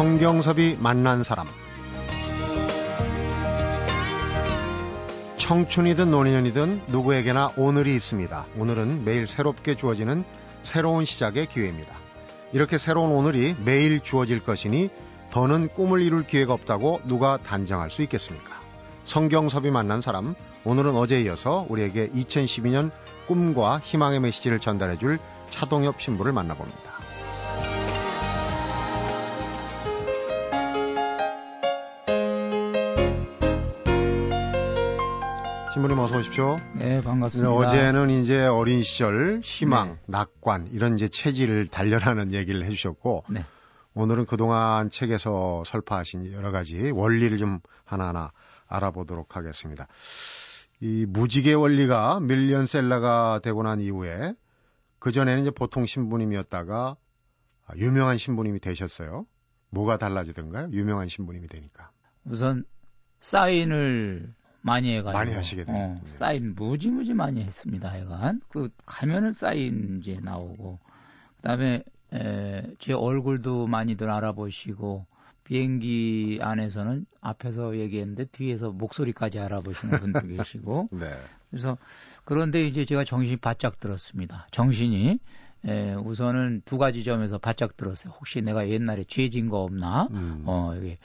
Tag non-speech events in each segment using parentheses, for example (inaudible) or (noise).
성경섭이 만난 사람 청춘이든 노년이든 누구에게나 오늘이 있습니다. 오늘은 매일 새롭게 주어지는 새로운 시작의 기회입니다. 이렇게 새로운 오늘이 매일 주어질 것이니 더는 꿈을 이룰 기회가 없다고 누가 단정할 수 있겠습니까? 성경섭이 만난 사람, 오늘은 어제에 이어서 우리에게 2012년 꿈과 희망의 메시지를 전달해 줄 차동엽 신부를 만나봅니다. 어서 오십시오. 네, 반갑습니다. 어제는 이제 어린 시절 희망, 네. 낙관 이런 이제 체질을 단련하는 얘기를 해주셨고 네. 오늘은 그동안 책에서 설파하신 여러 가지 원리를 좀 하나하나 알아보도록 하겠습니다. 이 무지개 원리가 밀리언셀러가 되고 난 이후에 그 전에는 이제 보통 신부님이었다가 유명한 신부님이 되셨어요. 뭐가 달라지던가요? 유명한 신부님이 되니까. 우선 사인을 많이 해가지고 많이 하시게 돼요. 어, 사인 무지무지 많이 했습니다. 하여간 그 가면은 사인 이제 나오고 그다음에 에, 제 얼굴도 많이들 알아보시고 비행기 안에서는 앞에서 얘기했는데 뒤에서 목소리까지 알아보시는 분도 (laughs) 계시고 네. 그래서 그런데 이제 제가 정신이 바짝 들었습니다. 정신이 에, 우선은 두 가지 점에서 바짝 들었어요. 혹시 내가 옛날에 죄진 거 없나? 음. 어, 이게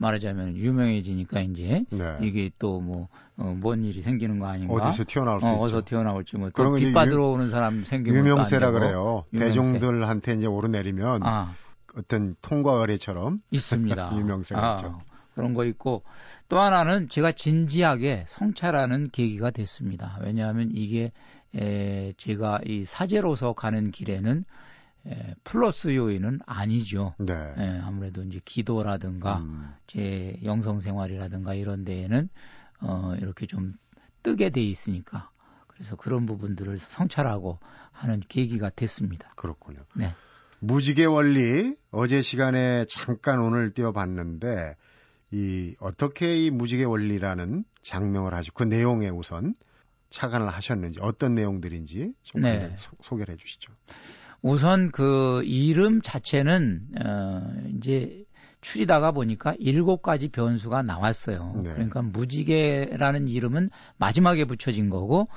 말하자면 유명해지니까 이제 네. 이게 또뭐뭔 어, 일이 생기는 거 아닌가? 어디서 튀어나올 수 어. 어디서 튀어나올지 뭐 그런 뒷받으로 오는 사람 생기면 유명세라 그래요. 유명세. 대중들한테 이제 오르내리면 아. 어떤 통과 의례처럼 있습니다. (laughs) 유명세가 아, 있죠. 그런 거 있고 또 하나는 제가 진지하게 성찰하는 계기가 됐습니다. 왜냐하면 이게 에, 제가 이 사제로서 가는 길에는 에, 플러스 요인은 아니죠. 네. 에, 아무래도 이제 기도라든가 음. 제 영성 생활이라든가 이런 데에는 어, 이렇게 좀 뜨게 돼 있으니까 그래서 그런 부분들을 성찰하고 하는 계기가 됐습니다. 그렇군요. 네. 무지개 원리 어제 시간에 잠깐 오늘 띄워봤는데 이 어떻게 이 무지개 원리라는 장명을 하시고 그 내용에 우선 착안을 하셨는지 어떤 내용들인지 좀 네. 소, 개를 해주시죠. 우선 그 이름 자체는 어 이제 추리다가 보니까 일곱 가지 변수가 나왔어요. 네. 그러니까 무지개라는 이름은 마지막에 붙여진 거고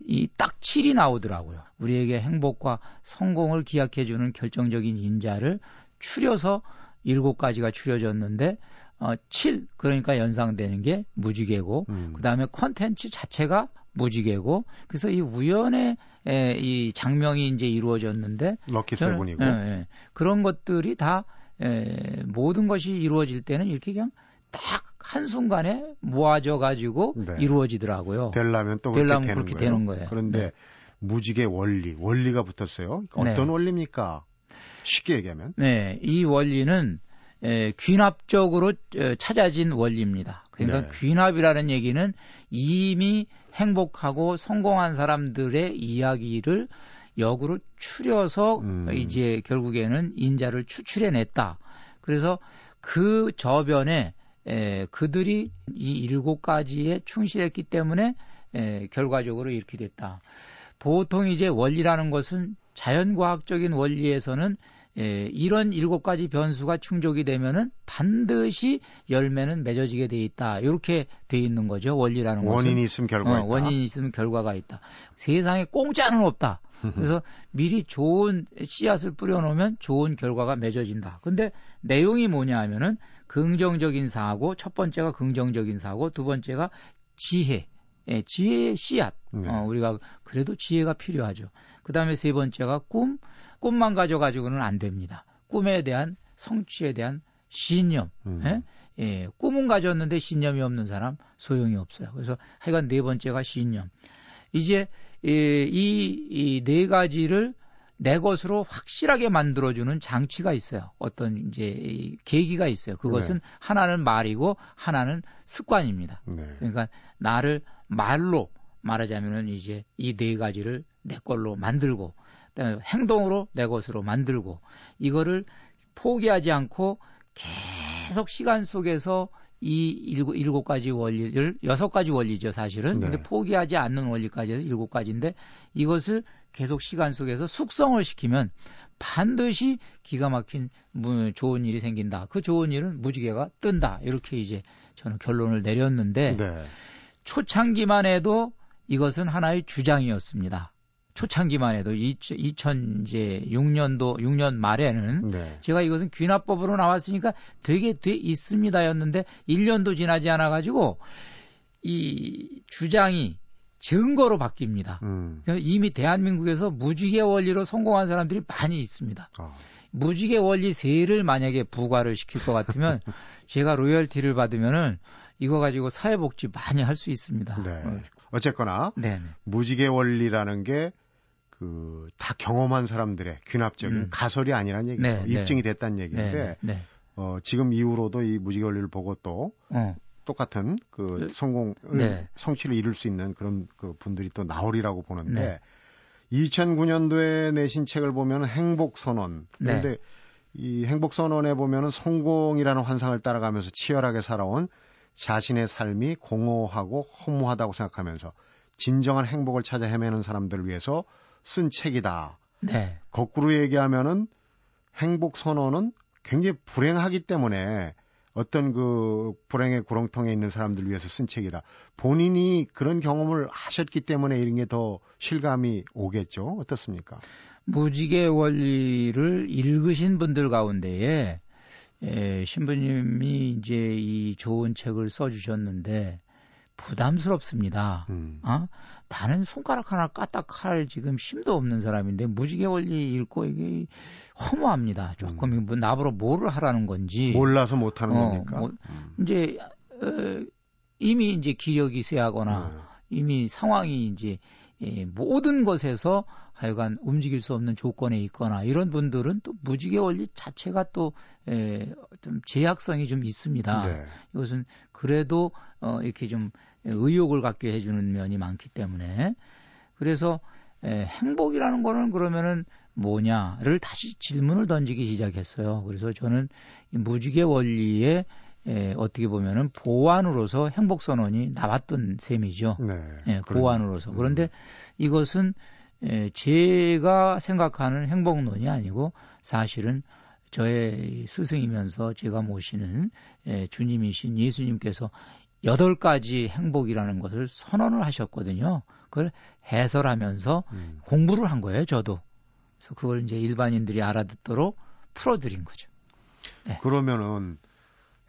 이딱 7이 나오더라고요. 우리에게 행복과 성공을 기약해 주는 결정적인 인자를 추려서 일곱 가지가 추려졌는데 어, 7 그러니까 연상되는 게 무지개고 음. 그다음에 컨텐츠 자체가 무지개고 그래서 이 우연의 에, 이 장명이 이제 이루어졌는데 럭키 세븐이고 예, 예, 그런 것들이 다 에, 모든 것이 이루어질 때는 이렇게 그냥 딱 한순간에 모아져 가지고 네. 이루어지더라고요. 되려면 또 그렇게, 되려면 되는, 그렇게 거예요. 되는 거예요. 그런데 네. 무지개 원리, 원리가 붙었어요. 어떤 네. 원리입니까? 쉽게 얘기하면. 네, 이 원리는 에, 귀납적으로 에, 찾아진 원리입니다. 그러니까 네. 귀납이라는 얘기는 이미 행복하고 성공한 사람들의 이야기를 역으로 추려서 음. 이제 결국에는 인자를 추출해냈다. 그래서 그 저변에 에, 그들이 이 일곱 가지에 충실했기 때문에 에, 결과적으로 이렇게 됐다. 보통 이제 원리라는 것은 자연과학적인 원리에서는 에, 이런 일곱 가지 변수가 충족이 되면은 반드시 열매는 맺어지게 돼 있다. 이렇게 돼 있는 거죠. 원리라는 것은 원인이 있으면 결과가 어, 있다. 원인이 있으면 결과가 있다. 세상에 공짜는 없다. (laughs) 그래서 미리 좋은 씨앗을 뿌려놓으면 좋은 결과가 맺어진다. 근데 내용이 뭐냐 하면은 긍정적인 사고, 첫 번째가 긍정적인 사고, 두 번째가 지혜. 예, 지혜의 씨앗. 네. 어, 우리가 그래도 지혜가 필요하죠. 그 다음에 세 번째가 꿈. 꿈만 가져가지고는 안 됩니다. 꿈에 대한 성취에 대한 신념. 음. 예? 예, 꿈은 가졌는데 신념이 없는 사람 소용이 없어요. 그래서 하여간 네 번째가 신념. 이제 이네 가지를 내 것으로 확실하게 만들어주는 장치가 있어요. 어떤 이제 계기가 있어요. 그것은 네. 하나는 말이고 하나는 습관입니다. 네. 그러니까 나를 말로 말하자면은 이제 이 네 가지를 내 걸로 만들고 행동으로 내 것으로 만들고 이거를 포기하지 않고 계속 시간 속에서 이 일곱, 일곱 가지 원리를 여섯 가지 원리죠 사실은 네. 근데 포기하지 않는 원리까지 해서 일곱 가지인데 이것을 계속 시간 속에서 숙성을 시키면 반드시 기가 막힌 좋은 일이 생긴다. 그 좋은 일은 무지개가 뜬다. 이렇게 이제 저는 결론을 내렸는데 네. 초창기만 해도 이것은 하나의 주장이었습니다. 초창기만 해도 2006년도 6년 말에는 네. 제가 이것은 귀납법으로 나왔으니까 되게 돼 있습니다였는데 1년도 지나지 않아 가지고 이 주장이 증거로 바뀝니다. 음. 이미 대한민국에서 무지개 원리로 성공한 사람들이 많이 있습니다. 어. 무지개 원리 세를 만약에 부과를 시킬 것 같으면 (laughs) 제가 로열티를 받으면은 이거 가지고 사회복지 많이 할 수 있습니다. 네. 어. 어쨌거나 네네. 무지개 원리라는 게 그 다 경험한 사람들의 귀납적인 음. 가설이 아니란 얘기죠. 네, 네. 입증이 됐다는 얘기인데 네, 네, 어, 지금 이후로도 이 무지개 원리를 보고 또 어. 똑같은 그 네. 성공을 네. 성취를 이룰 수 있는 그런 그 분들이 또 나오리라고 보는데 네. 2009년도에 내신 책을 보면 행복 선언. 그런데 네. 이 행복 선언에 보면은 성공이라는 환상을 따라가면서 치열하게 살아온 자신의 삶이 공허하고 허무하다고 생각하면서 진정한 행복을 찾아 헤매는 사람들을 위해서 쓴 책이다. 네. 거꾸로 얘기하면은 행복 선언은 굉장히 불행하기 때문에 어떤 그 불행의 구렁텅이에 있는 사람들 위해서 쓴 책이다. 본인이 그런 경험을 하셨기 때문에 이런 게 더 실감이 오겠죠. 어떻습니까? 무지개 원리를 읽으신 분들 가운데에 예, 신부님이 이제 이 좋은 책을 써주셨는데 부담스럽습니다. 음. 어? 다른 손가락 하나 까딱 할 지금 힘도 없는 사람인데 무지개 원리 읽고 이게 허무합니다. 조금 음. 뭐 나보러 뭐를 하라는 건지 몰라서 못 하는 어, 겁니까? 뭐, 음. 이제 어, 이미 이제 기력이 쇠하거나 음. 이미 상황이 이제 예, 모든 것에서 하여간 움직일 수 없는 조건에 있거나 이런 분들은 또 무지개 원리 자체가 또 에, 좀 제약성이 좀 있습니다. 네. 이것은 그래도 어, 이렇게 좀 의욕을 갖게 해주는 면이 많기 때문에 그래서 에, 행복이라는 거는 그러면은 뭐냐를 다시 질문을 던지기 시작했어요. 그래서 저는 이 무지개 원리에 에, 어떻게 보면은 보완으로서 행복 선언이 나왔던 셈이죠. 네, 예, 보완으로서. 그런데 음. 이것은 에, 제가 생각하는 행복론이 아니고 사실은 저의 스승이면서 제가 모시는 에, 주님이신 예수님께서 여덟 가지 행복이라는 것을 선언을 하셨거든요. 그걸 해설하면서 음. 공부를 한 거예요, 저도. 그래서 그걸 이제 일반인들이 알아듣도록 풀어드린 거죠. 네. 그러면은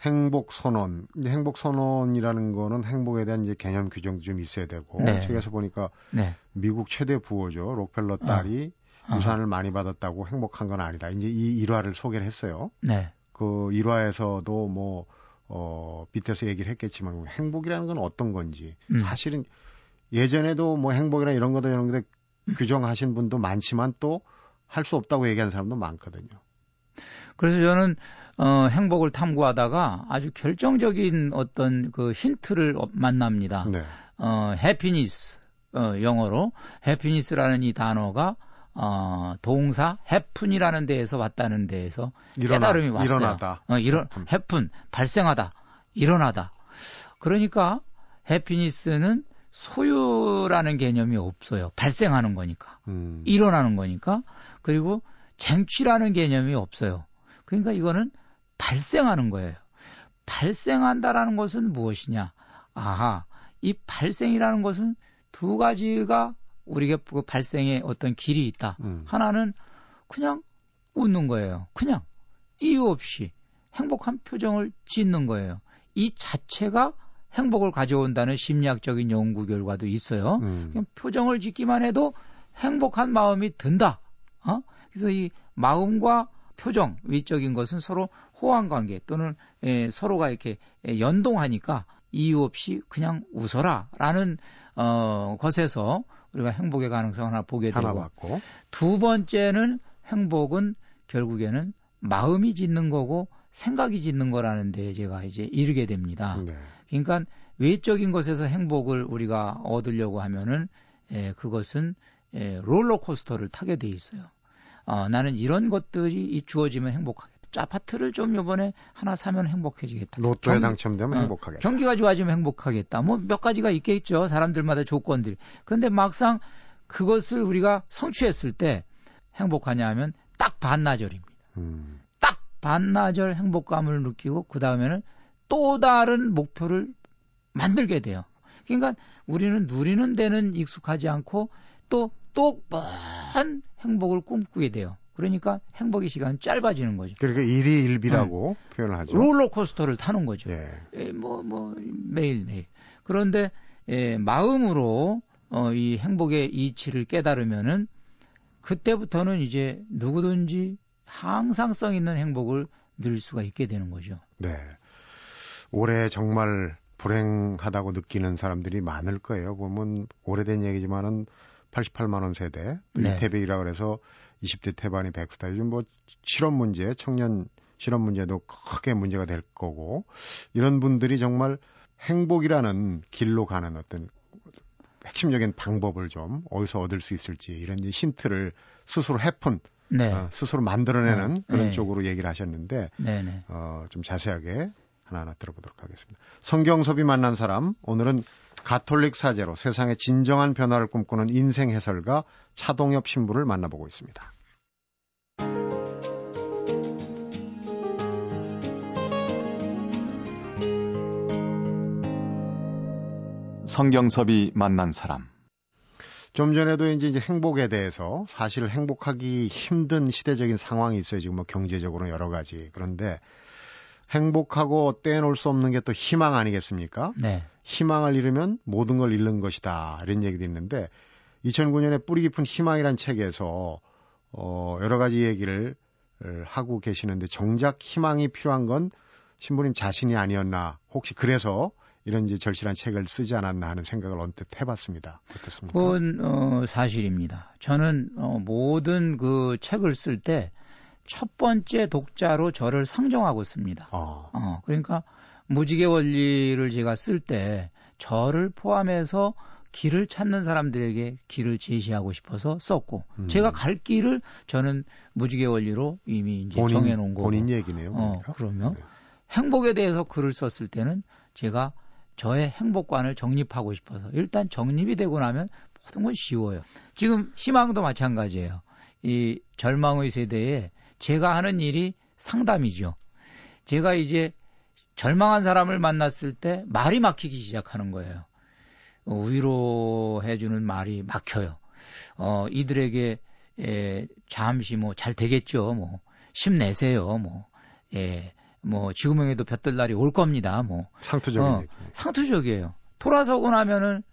행복 선언, 행복 선언이라는 거는 행복에 대한 이제 개념 규정도 좀 있어야 되고 네. 책에서 보니까 네. 미국 최대 부호죠 록펠러 딸이 어. 유산을 어. 많이 받았다고 행복한 건 아니다. 이제 이 일화를 소개를 했어요. 네. 그 일화에서도 뭐 어, 밑에서 얘기를 했겠지만 행복이라는 건 어떤 건지 음. 사실은 예전에도 뭐 행복이나 이런 거도 이런 데 규정하신 분도 많지만 또 할 수 없다고 얘기하는 사람도 많거든요. 그래서 저는 어, 행복을 탐구하다가 아주 결정적인 어떤 그 힌트를 만납니다. 네. 어, 해피니스 어, 영어로 해피니스라는 이 단어가 어, 동사 해픈이라는 데에서 왔다는 데에서 일어나, 깨달음이 왔어요. 일어나다. 어, 일어, 해픈, 발생하다, 일어나다. 그러니까 해피니스는 소유라는 개념이 없어요. 발생하는 거니까. 음. 일어나는 거니까. 그리고 쟁취라는 개념이 없어요. 그러니까 이거는 발생하는 거예요. 발생한다라는 것은 무엇이냐? 아하, 이 발생이라는 것은 두 가지가 우리가 그 발생의 어떤 길이 있다. 음. 하나는 그냥 웃는 거예요. 그냥 이유 없이 행복한 표정을 짓는 거예요. 이 자체가 행복을 가져온다는 심리학적인 연구 결과도 있어요. 음. 그냥 표정을 짓기만 해도 행복한 마음이 든다. 어? 그래서 이 마음과 표정, 위적인 것은 서로 호환 관계 또는 에, 서로가 이렇게 연동하니까 이유 없이 그냥 웃어라라는 어, 것에서 우리가 행복의 가능성 하나 보게 되고 하나 두 번째는 행복은 결국에는 마음이 짓는 거고 생각이 짓는 거라는 데 제가 이제 이르게 됩니다. 네. 그러니까 외적인 것에서 행복을 우리가 얻으려고 하면은 에, 그것은 에, 롤러코스터를 타게 돼 있어요. 어, 나는 이런 것들이 주어지면 행복하겠다. 아파트를 좀 요번에 하나 사면 행복해지겠다. 로또에 경, 당첨되면 어, 행복하겠다. 경기가 좋아지면 행복하겠다. 뭐 몇 가지가 있겠죠. 사람들마다 조건들이. 그런데 막상 그것을 우리가 성취했을 때 행복하냐 하면 딱 반나절입니다. 음. 딱 반나절 행복감을 느끼고 그 다음에는 또 다른 목표를 만들게 돼요. 그러니까 우리는 누리는 데는 익숙하지 않고 또 또먼 행복을 꿈꾸게 돼요. 그러니까 행복의 시간은 짧아지는 거죠. 그러니까 일이 일비라고 네. 표현을 하죠. 롤러코스터를 타는 거죠. 예. 예, 뭐, 뭐, 매일매일. 그런데, 예, 마음으로, 어, 이 행복의 이치를 깨달으면은, 그때부터는 이제 누구든지 항상성 있는 행복을 누릴 수가 있게 되는 거죠. 네. 올해 정말 불행하다고 느끼는 사람들이 많을 거예요. 보면 오래된 얘기지만은 88만 원 세대, 네. 이태백이라 그래서 20대 태반이 백스타. 요즘 뭐 실업 문제, 청년 실업 문제도 크게 문제가 될 거고 이런 분들이 정말 행복이라는 길로 가는 어떤 핵심적인 방법을 좀 어디서 얻을 수 있을지 이런 힌트를 스스로 해푼 네. 어, 스스로 만들어내는 네. 그런 네. 쪽으로 얘기를 하셨는데 네, 네. 어, 좀 자세하게 하나하나 들어보도록 하겠습니다. 성경섭이 만난 사람 오늘은 가톨릭 사제로 세상의 진정한 변화를 꿈꾸는 인생 해설가 차동엽 신부를 만나보고 있습니다. 성경섭이 만난 사람. 좀 전에도 이제, 행복에 대해서 사실 행복하기 힘든 시대적인 상황이 있어요. 지금 뭐 경제적으로 여러 가지. 그런데 행복하고 떼놓을 수 없는 게 또 희망 아니겠습니까? 네. 희망을 잃으면 모든 걸 잃는 것이다. 이런 얘기도 있는데 2009년에 뿌리 깊은 희망이란 책에서 어 여러 가지 얘기를 하고 계시는데 정작 희망이 필요한 건 신부님 자신이 아니었나 혹시 그래서 이런 이제 절실한 책을 쓰지 않았나 하는 생각을 언뜻 해봤습니다. 어떻습니까? 그건 어, 사실입니다. 저는 어, 모든 그 책을 쓸 때 첫 번째 독자로 저를 상정하고 씁니다. 어. 어 그러니까 무지개 원리를 제가 쓸 때 저를 포함해서 길을 찾는 사람들에게 길을 제시하고 싶어서 썼고 음. 제가 갈 길을 저는 무지개 원리로 이미 이제 본인, 정해놓은 거고 본인 얘기네요. 어, 그러면 네. 행복에 대해서 글을 썼을 때는 제가 저의 행복관을 정립하고 싶어서 일단 정립이 되고 나면 모든 건 쉬워요. 지금 희망도 마찬가지예요. 이 절망의 세대에 제가 하는 일이 상담이죠. 제가 이제 절망한 사람을 만났을 때 말이 막히기 시작하는 거예요. 어, 위로해주는 말이 막혀요. 어, 이들에게 에, 잠시 뭐 잘 되겠죠. 뭐 힘내세요. 뭐 예, 뭐 지구명에도 볕들 날이 올 겁니다. 뭐 상투적인 어. 상투적이에요. 돌아서고 나면은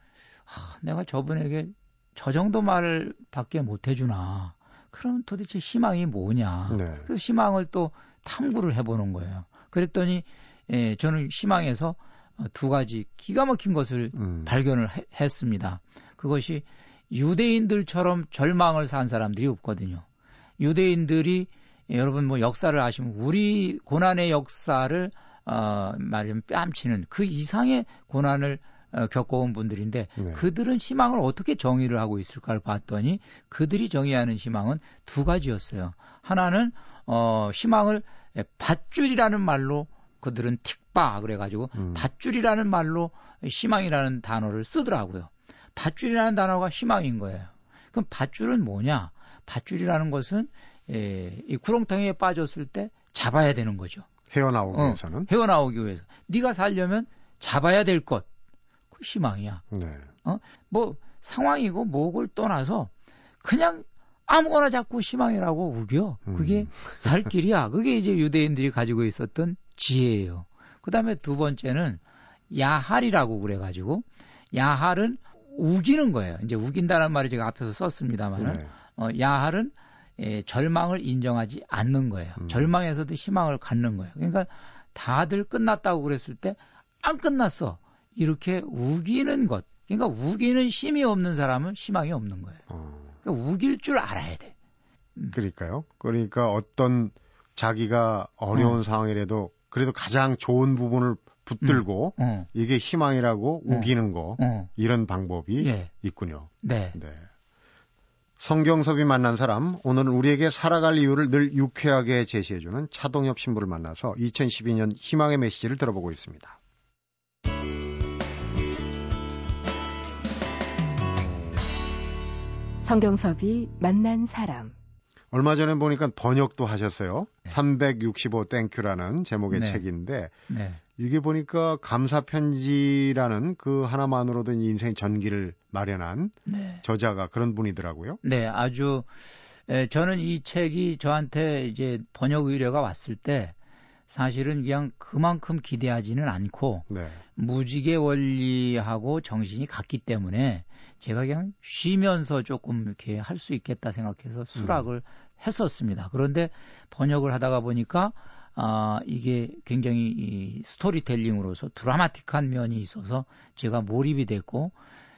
아, 내가 저분에게 저 정도 말을 밖에 못 해주나. 그럼 도대체 희망이 뭐냐. 네. 그래서 희망을 또 탐구를 해보는 거예요. 그랬더니 예, 저는 희망에서 어, 두 가지 기가 막힌 것을 음. 발견을 해, 했습니다. 그것이 유대인들처럼 절망을 산 사람들이 없거든요. 유대인들이 예, 여러분 뭐 역사를 아시면 우리 고난의 역사를 어, 말하면 뺨치는 그 이상의 고난을 어, 겪어온 분들인데 네. 그들은 희망을 어떻게 정의를 하고 있을까를 봤더니 그들이 정의하는 희망은 두 가지였어요. 하나는 어 희망을 밧줄이라는 말로 그들은 틱바 그래가지고 음. 밧줄이라는 말로 희망이라는 단어를 쓰더라고요. 밧줄이라는 단어가 희망인 거예요. 그럼 밧줄은 뭐냐? 밧줄이라는 것은 에, 이 구렁텅이에 빠졌을 때 잡아야 되는 거죠. 헤어나오기 어, 위해서는? 헤어나오기 위해서. 네가 살려면 잡아야 될 것. 희망이야. 네. 어? 뭐 상황이고 뭐를 떠나서 그냥 아무거나 자꾸 희망이라고 우겨. 그게 음. 살 길이야. 그게 이제 유대인들이 가지고 있었던 지혜예요. 그 다음에 두 번째는 야할이라고 그래가지고 야할은 우기는 거예요. 이제 우긴다는 말을 제가 앞에서 썼습니다만은 네. 어, 야할은 에, 절망을 인정하지 않는 거예요. 음. 절망에서도 희망을 갖는 거예요. 그러니까 다들 끝났다고 그랬을 때 안 끝났어. 이렇게 우기는 것. 그러니까 우기는 힘이 없는 사람은 희망이 없는 거예요. 어. 그러니까 우길 줄 알아야 돼. 음. 그러니까요. 그러니까 어떤 자기가 어려운 어. 상황이라도 그래도 가장 좋은 부분을 붙들고 음. 어. 이게 희망이라고 어. 우기는 거 어. 이런 방법이 예. 있군요. 네. 네. 성경섭이 만난 사람 오늘은 우리에게 살아갈 이유를 늘 유쾌하게 제시해주는 차동엽 신부를 만나서 2012년 희망의 메시지를 들어보고 있습니다. 성경섭이 만난 사람. 얼마 전에 보니까 번역도 하셨어요. 네. 365 Thank You라는 제목의 네. 책인데 네. 이게 보니까 감사 편지라는 그 하나만으로도 인생 전기를 마련한 네. 저자가 그런 분이더라고요. 네, 아주 에, 저는 이 책이 저한테 이제 번역 의뢰가 왔을 때 사실은 그냥 그만큼 기대하지는 않고 네. 무지개 원리하고 정신이 같기 때문에 제가 그냥 쉬면서 조금 이렇게 할 수 있겠다 생각해서 수락을 음. 했었습니다. 그런데 번역을 하다가 보니까 아, 이게 굉장히 이 스토리텔링으로서 드라마틱한 면이 있어서 제가 몰입이 됐고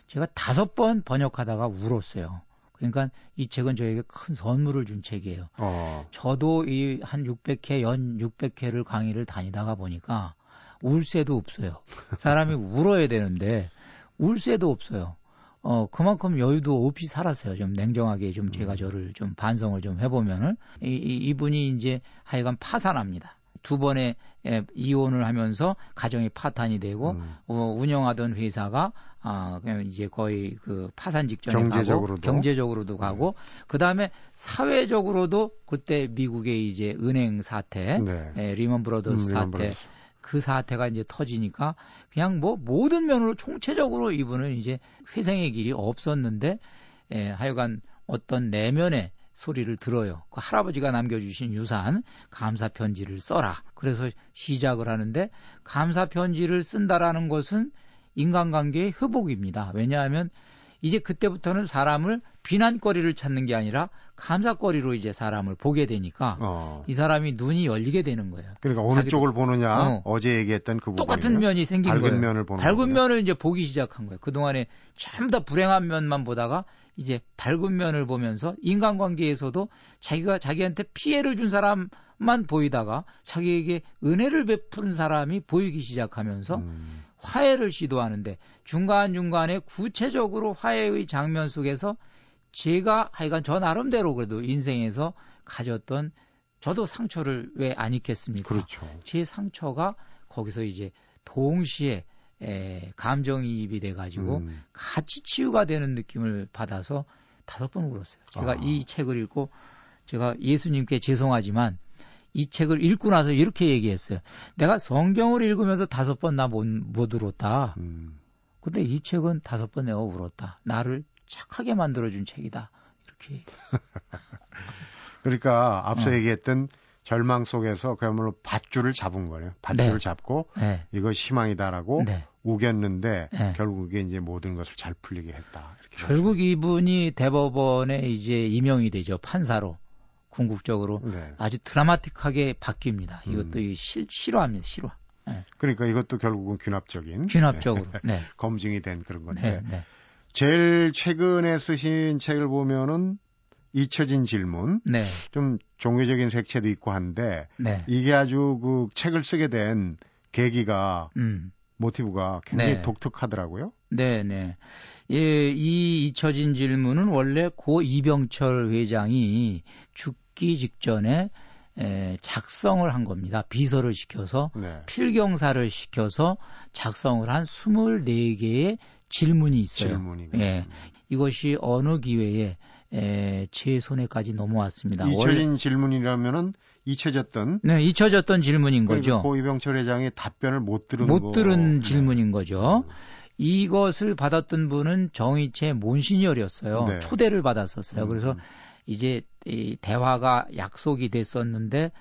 제가 다섯 번 번역하다가 울었어요. 그러니까 이 책은 저에게 큰 선물을 준 책이에요. 어. 저도 이 한 600회, 연 600회를 강의를 다니다가 보니까 울 새도 없어요. 사람이 울어야 되는데 울 새도 없어요. 어, 그만큼 여유도 없이 살았어요. 좀 냉정하게 좀 제가 음. 저를 좀 반성을 좀 해보면은, 이, 이, 이분이 이제 하여간 파산합니다. 두 번의 예, 이혼을 하면서 가정이 파탄이 되고, 음. 어, 운영하던 회사가 아, 그냥 이제 거의 그 파산 직전에 경제적으로도. 가고 경제적으로도 가고 네. 그다음에 사회적으로도 그때 미국의 이제 은행 사태, 네. 예, 리먼 브라더스 음, 사태 리먼 브라더스. 그 사태가 이제 터지니까 그냥 뭐 모든 면으로 총체적으로 이분은 이제 회생의 길이 없었는데 예, 하여간 어떤 내면의 소리를 들어요. 그 할아버지가 남겨주신 유산 감사 편지를 써라. 그래서 시작을 하는데 감사 편지를 쓴다라는 것은 인간관계의 회복입니다. 왜냐하면 이제 그때부터는 사람을 비난거리를 찾는 게 아니라 감사거리로 이제 사람을 보게 되니까 어. 이 사람이 눈이 열리게 되는 거예요. 그러니까 어느 쪽을 보느냐 어. 제 얘기했던 그 똑같은 면이 생긴 밝은 거예요. 면을 보는 밝은 거군요. 면을 이제 보기 시작한 거예요. 그 동안에 전부 다 불행한 면만 보다가 이제 밝은 면을 보면서 인간관계에서도 자기가 자기한테 피해를 준 사람만 보이다가 자기에게 은혜를 베푸는 사람이 보이기 시작하면서 음. 화해를 시도하는데 중간 중간에 구체적으로 화해의 장면 속에서 제가 하여간 저 나름대로 그래도 인생에서 가졌던 저도 상처를 왜안 잊겠습니까? 그렇죠. 제 상처가 거기서 이제 동시에 에, 감정이입이 돼가지고 음. 같이 치유가 되는 느낌을 받아서 다섯 번 울었어요. 제가 아. 이 책을 읽고 제가 예수님께 죄송하지만 이 책을 읽고 나서 이렇게 얘기했어요. 내가 성경을 읽으면서 다섯 번 나못 울었다. 음. 근데 이 책은 다섯 번 내가 울었다. 나를 착하게 만들어준 책이다. 이렇게 얘기했어요. (laughs) 그러니까 앞서 어. 얘기했던 절망 속에서 그야말로 밧줄을 잡은 거예요. 밧줄을 네. 잡고 네. 이거 희망이다라고 네. 우겼는데 네. 결국에 이제 모든 것을 잘 풀리게 했다. 결국 하시면. 이분이 대법원에 이제 임용이 되죠 판사로. 궁극적으로 네. 아주 드라마틱하게 바뀝니다. 이것도 음. 실, 실화입니다. 실화. 네. 그러니까 이것도 결국은 귀납적인 귀납적으로. (laughs) 검증이 된 그런 건데. 제일 최근에 쓰신 책을 보면은 잊혀진 질문 좀 종교적인 색채도 있고 한데 이게 아주 그 책을 쓰게 된 계기가 음. 모티브가 굉장히 독특하더라고요. 네, 네. 예, 이 잊혀진 질문은 원래 고 이병철 회장이 죽기 직전에 에, 작성을 한 겁니다. 비서를 시켜서 네. 필경사를 시켜서 작성을 한 24개의 질문이 있어요. 질문이군요. 예. 이것이 어느 기회에 에, 제 손에까지 넘어왔습니다. 잊혀진 질문이라면은 잊혀졌던 네, 잊혀졌던 질문인 거죠. 고 이병철 회장이 답변을 못 들은 못 거. 들은 네. 질문인 거죠. 음. 이것을 받았던 분은 정의채 몬시니얼이었어요. 네. 초대를 받았었어요. 음. 그래서 이제 이 대화가 약속이 됐었는데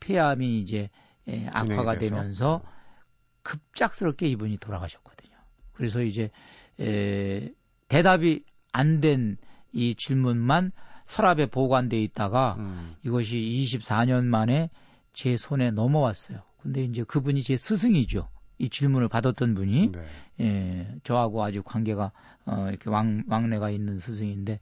폐암이 이제 예, 악화가 되면서 급작스럽게 이분이 돌아가셨거든요. 그래서 이제 에, 대답이 안 된 이 질문만 서랍에 보관돼 있다가 음. 이것이 24년 만에 제 손에 넘어왔어요. 근데 이제 그분이 제 스승이죠. 이 질문을 받았던 분이 네. 예, 저하고 아주 관계가 어, 이렇게 왕, 왕래가 있는 스승인데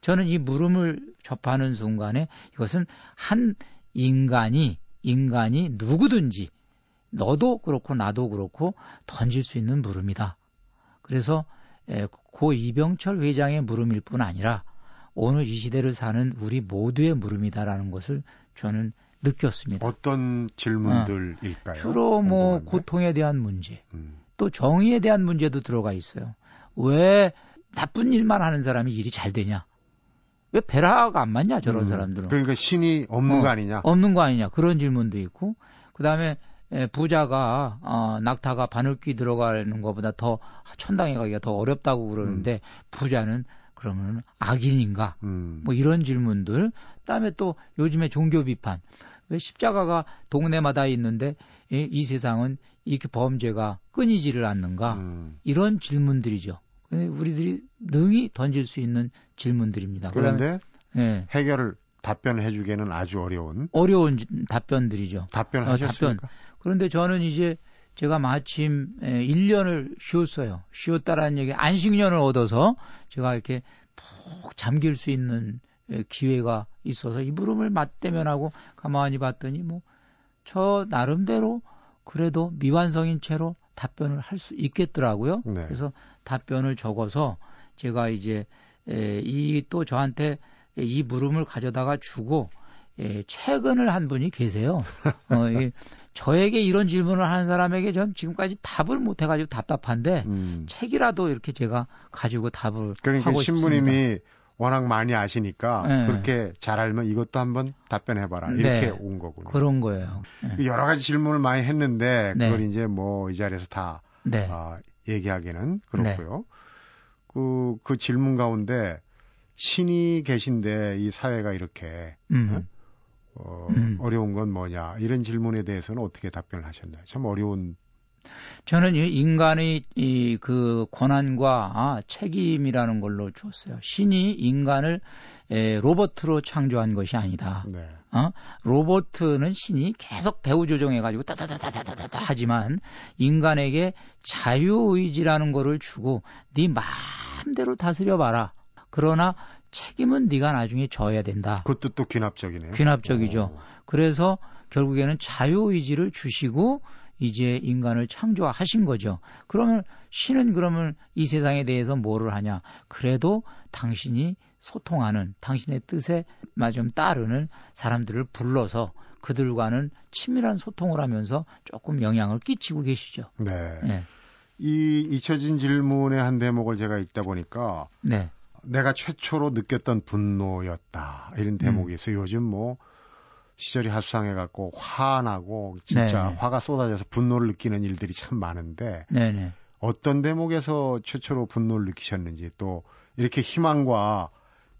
저는 이 물음을 접하는 순간에 이것은 한 인간이 인간이 누구든지 너도 그렇고 나도 그렇고 던질 수 있는 물음이다. 그래서 에, 고 이병철 회장의 물음일 뿐 아니라 오늘 이 시대를 사는 우리 모두의 물음이다라는 것을 저는 느꼈습니다. 어떤 질문들일까요? 어, 주로 뭐 궁금한데? 고통에 대한 문제, 음. 또 정의에 대한 문제도 들어가 있어요. 왜 나쁜 일만 하는 사람이 일이 잘 되냐? 왜 베라가 안 맞냐 저런 음, 사람들은. 그러니까 신이 없는 어, 거 아니냐? 없는 거 아니냐 그런 질문도 있고 그 다음에 에, 부자가 어, 낙타가 바늘귀 들어가는 것보다 더 천당에 가기가 더 어렵다고 그러는데 음. 부자는 그러면 악인인가? 음. 뭐 이런 질문들. 그다음에 또 요즘에 종교 비판. 왜 십자가가 동네마다 있는데 이, 이 세상은 이렇게 범죄가 끊이지를 않는가? 음. 이런 질문들이죠. 우리들이 능히 던질 수 있는 질문들입니다. 그런데 네. 해결을 답변해 주기에는 아주 어려운 어려운 답변들이죠. 답변하셨습니까? 어, 답변. 그런데 저는 이제 제가 마침 1년을 쉬었어요. 쉬었다라는 얘기 안식년을 얻어서 제가 이렇게 푹 잠길 수 있는 기회가 있어서 이 물음을 맞대면하고 가만히 봤더니 뭐 저 나름대로 그래도 미완성인 채로 답변을 할 수 있겠더라고요. 네. 그래서 답변을 적어서 제가 이제 이 또 저한테 이 물음을 가져다가 주고 예, 최근을 한 분이 계세요. (laughs) 어, 이, 저에게 이런 질문을 하는 사람에게 전 지금까지 답을 못 해가지고 답답한데 음. 책이라도 이렇게 제가 가지고 답을 그러니까 하고 신부님이 싶습니다. 워낙 많이 아시니까 네. 그렇게 잘 알면 이것도 한번 답변해봐라 이렇게 네. 온 거군요. 그런 거예요. 네. 여러 가지 질문을 많이 했는데 네. 그걸 이제 뭐 이 자리에서 다 네. 어, 얘기하기는 그렇고요. 그, 그 질문 가운데 신이 계신데 이 사회가 이렇게 음. 어, 음. 어려운 건 뭐냐 이런 질문에 대해서는 어떻게 답변을 하셨나요? 참 어려운. 저는 인간의 이 그 권한과 아, 책임이라는 걸로 주었어요. 신이 인간을 에, 로버트로 창조한 것이 아니다. 네. 어? 로버트는 신이 계속 배우 조정해가지고 따다다다다다다 하지만 인간에게 자유의지라는 거를 주고 네 마음대로 다스려봐라. 그러나 책임은 네가 나중에 져야 된다. 그것도 또 귀납적이네요. 귀납적이죠. 오. 그래서 결국에는 자유의지를 주시고 이제 인간을 창조하신 거죠. 그러면 신은 그러면 이 세상에 대해서 뭐를 하냐? 그래도 당신이 소통하는 당신의 뜻에 좀 따르는 사람들을 불러서 그들과는 친밀한 소통을 하면서 조금 영향을 끼치고 계시죠. 네. 네. 이 잊혀진 질문의 한 대목을 제가 읽다 보니까 네. 내가 최초로 느꼈던 분노였다. 이런 대목이 음. 있어요. 요즘 뭐 시절이 하수상해 갖고 화나고 진짜 네네. 화가 쏟아져서 분노를 느끼는 일들이 참 많은데 네네. 어떤 대목에서 최초로 분노를 느끼셨는지 또 이렇게 희망과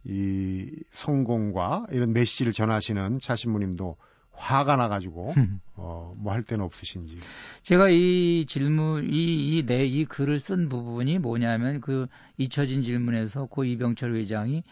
이 성공과 이런 메시지를 전하시는 차신부님도 화가 나가지고 어 뭐 할 때는 없으신지. 제가 이 질문 이이내이 글을 쓴 부분이 뭐냐면 그 잊혀진 질문에서 고 이병철 회장이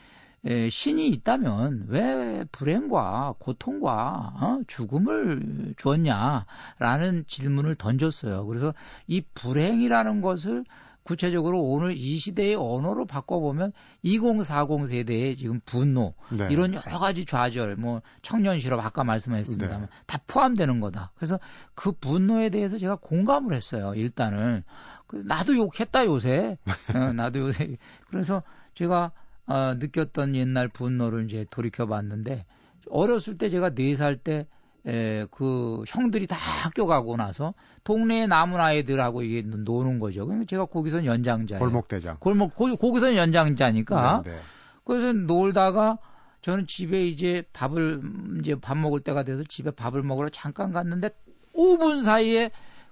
에, 신이 있다면 왜 불행과 고통과 어? 죽음을 주었냐라는 질문을 던졌어요. 그래서 이 불행이라는 것을 구체적으로 오늘 이 시대의 언어로 바꿔보면 2040 세대의 지금 분노 네. 이런 여러 가지 좌절 뭐 청년 실업 아까 말씀하셨습니다만 네. 다 포함되는 거다. 그래서 그 분노에 대해서 제가 공감을 했어요. 일단은 그 나도 욕했다 요새 어, (laughs) 나도 요새 그래서 제가 어, 느꼈던 옛날 분노를 이제 돌이켜 봤는데 어렸을 때 제가 4살 때 에, 그 형들이 다 학교 가고 나서 동네에 남은 아이들하고 이게 노는 거죠. 그러니까 제가 거기서 연장자예요. 골목대장. 골목 거, 거기서 연장자니까. 네, 네. 그래서 놀다가 저는 집에 이제 밥을 이제 밥 먹을 때가 돼서 집에 밥을 먹으러 잠깐 갔는데 5분 사이에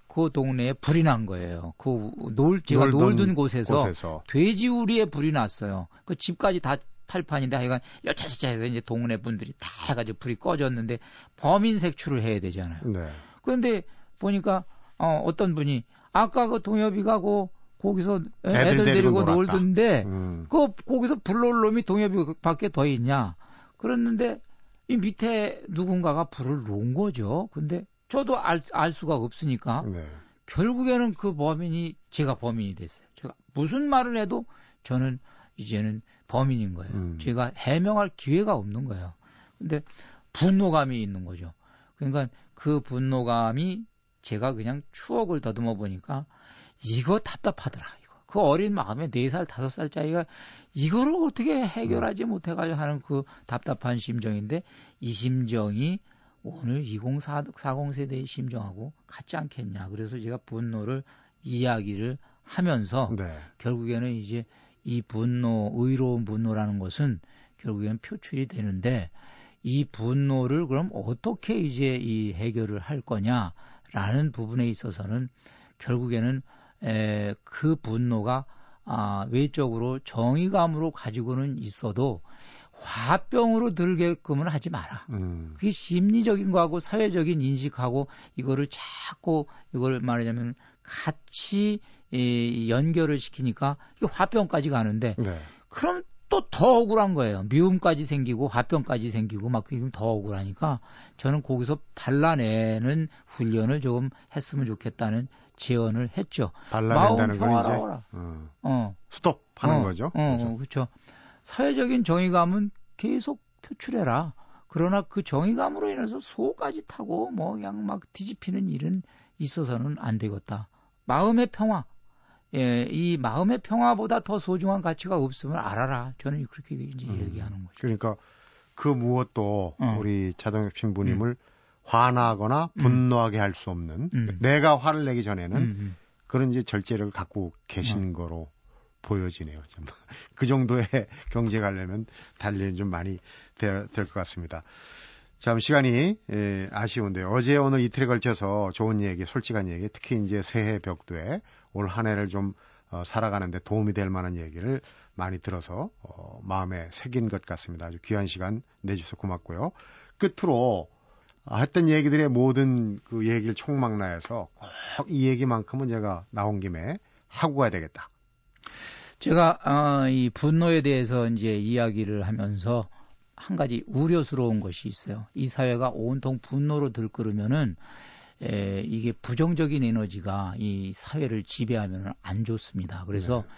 그 동네에 불이 난 거예요. 그 놀 제가 놀던 곳에서, 곳에서 돼지우리에 불이 났어요. 그 집까지 다 탈판인데 하여간 여차저차 해서 이제 동네 분들이 다 해가지고 불이 꺼졌는데 범인 색출을 해야 되잖아요. 네. 그런데 보니까 어, 어떤 분이 아까 그 동엽이 가 고 거기서 애들, 애들 데리고 놀던데 음. 그 거기서 불놀 놈이 동엽이 밖에 더 있냐 그랬는데 이 밑에 누군가가 불을 놓은 거죠. 근데 저도 알, 알 수가 없으니까 네. 결국에는 그 범인이 제가 범인이 됐어요. 제가 무슨 말을 해도 저는 이제는 범인인 거예요. 음. 제가 해명할 기회가 없는 거예요. 근데 분노감이 있는 거죠. 그러니까 그 분노감이 제가 그냥 추억을 더듬어 보니까 이거 답답하더라. 이거. 그 어린 마음에 4살, 5살 짜리가 이거를 어떻게 해결하지 못해가지고 하는 그 답답한 심정인데 이 심정이 오늘 2040 세대의 심정하고 같지 않겠냐. 그래서 제가 분노를 이야기를 하면서 네. 결국에는 이제 이 분노, 의로운 분노라는 것은 결국엔 표출이 되는데 이 분노를 그럼 어떻게 이제 이 해결을 할 거냐라는 부분에 있어서는 결국에는 에, 그 분노가 아, 외적으로 정의감으로 가지고는 있어도 화병으로 들게끔은 하지 마라. 음. 그게 심리적인 거하고 사회적인 인식하고 이거를 자꾸 이걸 말하자면 같이 이, 연결을 시키니까 이게 화병까지 가는데 네. 그럼 또 더 억울한 거예요. 미움까지 생기고 화병까지 생기고 막 그게 더 억울하니까 저는 거기서 발라내는 훈련을 조금 했으면 좋겠다는 제언을 했죠. 발라낸다는 건 이제 어. 어. 스톱하는 어, 거죠. 어, 그렇죠. 그렇죠. 사회적인 정의감은 계속 표출해라. 그러나 그 정의감으로 인해서 소까지 타고 뭐 그냥 막 뒤집히는 일은 있어서는 안 되겠다. 마음의 평화. 예, 이 마음의 평화보다 더 소중한 가치가 없음을 알아라. 저는 그렇게 이제 음, 얘기하는 거죠. 그러니까 그 무엇도 어. 우리 자동엽 신부님을 음. 화나거나 음. 분노하게 할 수 없는 음. 내가 화를 내기 전에는 음, 그런 이제 절제를 갖고 계신 어. 거로 보여지네요. 좀. (laughs) 그 정도의 경제 가려면 달리는 좀 많이 될 것 같습니다. 참 시간이 예, 아쉬운데 어제 오늘 이틀에 걸쳐서 좋은 얘기, 솔직한 얘기, 특히 이제 새해 벽두에 올 한 해를 좀 어, 살아가는데 도움이 될 만한 얘기를 많이 들어서 어, 마음에 새긴 것 같습니다. 아주 귀한 시간 내주셔서 고맙고요. 끝으로 했던 얘기들의 모든 그 얘기를 총망라해서 꼭 이 얘기만큼은 제가 나온 김에 하고 가야 되겠다. 제가 어, 이 분노에 대해서 이제 이야기를 하면서 한 가지 우려스러운 것이 있어요. 이 사회가 온통 분노로 들끓으면은 에, 이게 부정적인 에너지가 이 사회를 지배하면 안 좋습니다. 그래서 네.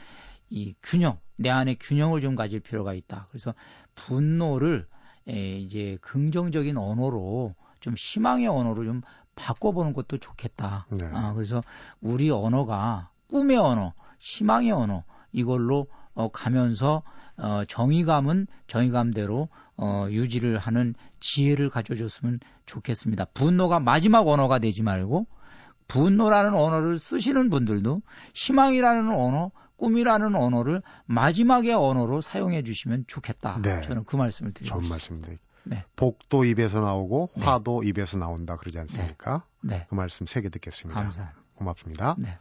이 균형, 내 안에 균형을 좀 가질 필요가 있다. 그래서 분노를 에, 이제 긍정적인 언어로 좀 희망의 언어로 좀 바꿔보는 것도 좋겠다. 네. 아, 그래서 우리 언어가 꿈의 언어, 희망의 언어 이걸로 어, 가면서 어, 정의감은 정의감대로 어, 유지를 하는 지혜를 가져줬으면 좋겠습니다. 분노가 마지막 언어가 되지 말고 분노라는 언어를 쓰시는 분들도 희망이라는 언어, 꿈이라는 언어를 마지막의 언어로 사용해 주시면 좋겠다. 네. 저는 그 말씀을 드리고 좋은 말씀입니다. 네. 복도 입에서 나오고 네. 화도 네. 입에서 나온다 그러지 않습니까? 네. 네. 그 말씀 세 개 듣겠습니다. 감사합니다. 고맙습니다. 네.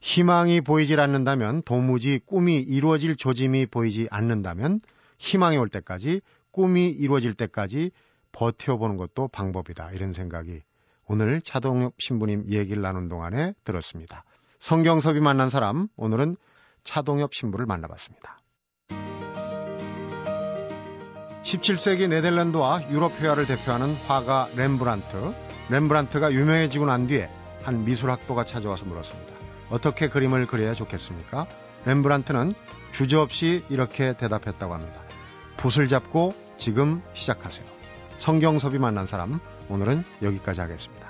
희망이 보이질 않는다면 도무지 꿈이 이루어질 조짐이 보이지 않는다면 희망이 올 때까지 꿈이 이루어질 때까지 버텨보는 것도 방법이다. 이런 생각이 오늘 차동엽 신부님 얘기를 나눈 동안에 들었습니다. 성경섭이 만난 사람, 오늘은 차동엽 신부를 만나봤습니다. 17세기 네덜란드와 유럽 회화를 대표하는 화가 렘브란트. 렘브란트가 유명해지고 난 뒤에 한 미술학도가 찾아와서 물었습니다. 어떻게 그림을 그려야 좋겠습니까? 렘브란트는 주저없이 이렇게 대답했다고 합니다. 붓을 잡고 지금 시작하세요. 성경섭이 만난 사람, 오늘은 여기까지 하겠습니다.